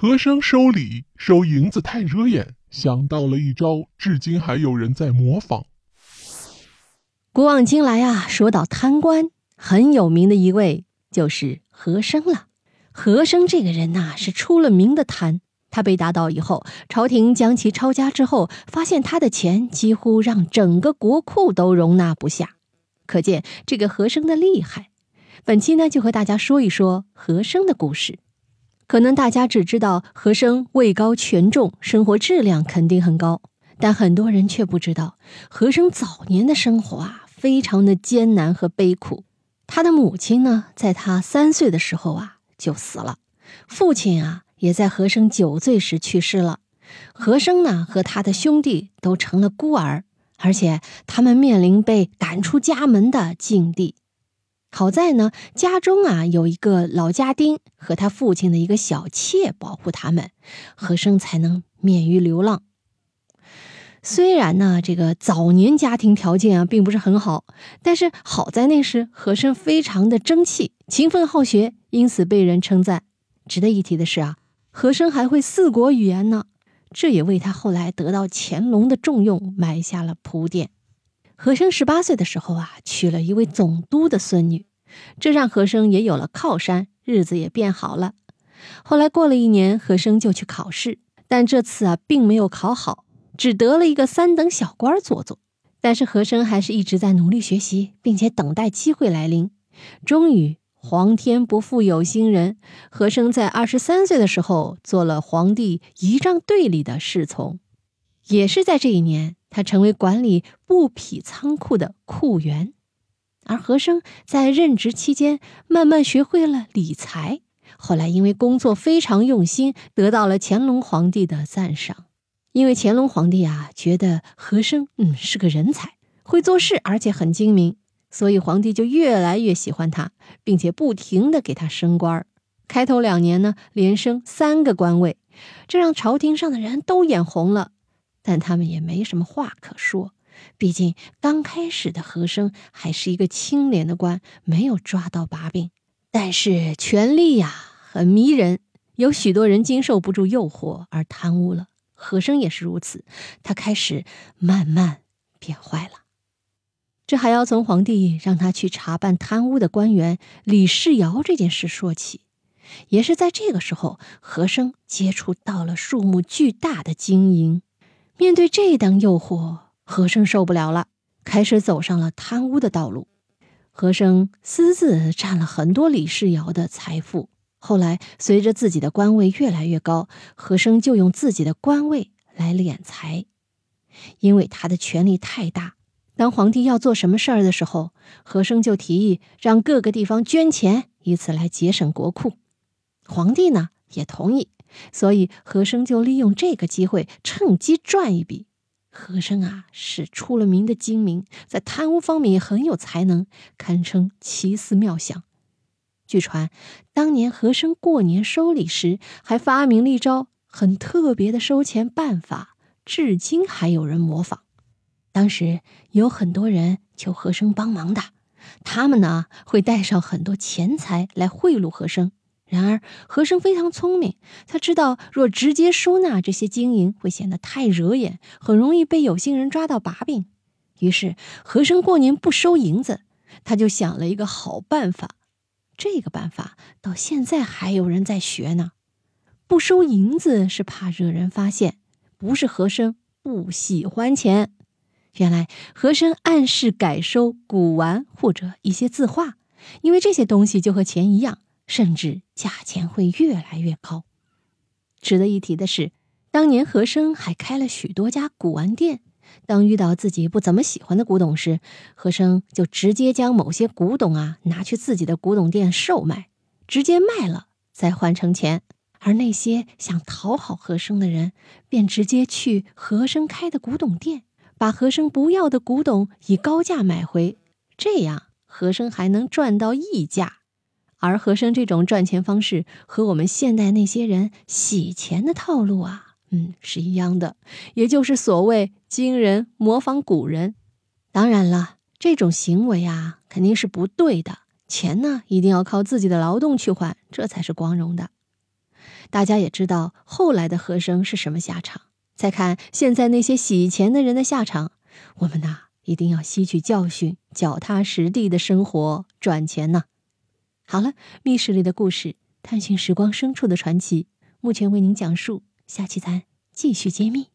和珅收礼收银子太惹眼，想到了一招，至今还有人在模仿。古往今来啊，说到贪官，很有名的一位就是和珅了。和珅这个人呐，是出了名的贪。他被打倒以后，朝廷将其抄家之后，发现他的钱几乎让整个国库都容纳不下，可见这个和珅的厉害。本期呢，就和大家说一说和珅的故事。可能大家只知道和珅位高权重，生活质量肯定很高，但很多人却不知道和珅早年的生活啊，非常的艰难和悲苦。他的母亲呢，在他三岁的时候啊就死了，父亲啊也在和珅九岁时去世了。和珅呢和他的兄弟都成了孤儿，而且他们面临被赶出家门的境地。好在呢，家中啊有一个老家丁和他父亲的一个小妾保护他们，和珅才能免于流浪。虽然呢，这个早年家庭条件啊并不是很好，但是好在那时和珅非常的争气、勤奋好学，因此被人称赞。值得一提的是啊，和珅还会四国语言呢，这也为他后来得到乾隆的重用埋下了铺垫。和珅十八岁的时候啊，娶了一位总督的孙女，这让和珅也有了靠山，日子也变好了。后来过了一年，和珅就去考试，但这次啊，并没有考好，只得了一个三等小官做做。但是和珅还是一直在努力学习，并且等待机会来临。终于，皇天不负有心人，和珅在二十三岁的时候做了皇帝仪仗队里的侍从。也是在这一年。他成为管理布匹仓库的库员，而和珅在任职期间慢慢学会了理财。后来因为工作非常用心，得到了乾隆皇帝的赞赏。因为乾隆皇帝啊觉得和珅嗯是个人才，会做事，而且很精明，所以皇帝就越来越喜欢他，并且不停的给他升官。开头两年呢，连升三个官位，这让朝廷上的人都眼红了。但他们也没什么话可说，毕竟刚开始的和珅还是一个清廉的官，没有抓到把柄。但是权力呀很迷人，有许多人经受不住诱惑而贪污了。和珅也是如此，他开始慢慢变坏了。这还要从皇帝让他去查办贪污的官员李世尧这件事说起。也是在这个时候，和珅接触到了数目巨大的金银。面对这等诱惑，和珅受不了了，开始走上了贪污的道路。和珅私自占了很多李世尧的财富。后来，随着自己的官位越来越高，和珅就用自己的官位来敛财。因为他的权力太大，当皇帝要做什么事儿的时候，和珅就提议让各个地方捐钱，以此来节省国库。皇帝呢，也同意。所以和珅就利用这个机会，趁机赚一笔。和珅啊，是出了名的精明，在贪污方面也很有才能，堪称奇思妙想。据传，当年和珅过年收礼时，还发明了一招很特别的收钱办法，至今还有人模仿。当时有很多人求和珅帮忙的，他们呢会带上很多钱财来贿赂和珅。然而，和珅非常聪明，他知道若直接收纳这些金银会显得太惹眼，很容易被有心人抓到把柄。于是，和珅过年不收银子，他就想了一个好办法。这个办法到现在还有人在学呢。不收银子是怕惹人发现，不是和珅不喜欢钱。原来，和珅暗示改收古玩或者一些字画，因为这些东西就和钱一样。甚至价钱会越来越高。值得一提的是，当年和珅还开了许多家古玩店。当遇到自己不怎么喜欢的古董时，和珅就直接将某些古董啊拿去自己的古董店售卖，直接卖了再换成钱。而那些想讨好和珅的人，便直接去和珅开的古董店，把和珅不要的古董以高价买回。这样，和珅还能赚到溢价。而和珅这种赚钱方式和我们现代那些人洗钱的套路啊，嗯，是一样的，也就是所谓今人模仿古人。当然了，这种行为啊肯定是不对的，钱呢一定要靠自己的劳动去换，这才是光荣的。大家也知道后来的和珅是什么下场。再看现在那些洗钱的人的下场，我们呐一定要吸取教训，脚踏实地的生活赚钱呐。好了，密室里的故事，探寻时光深处的传奇，目前为您讲述，下期咱继续揭秘。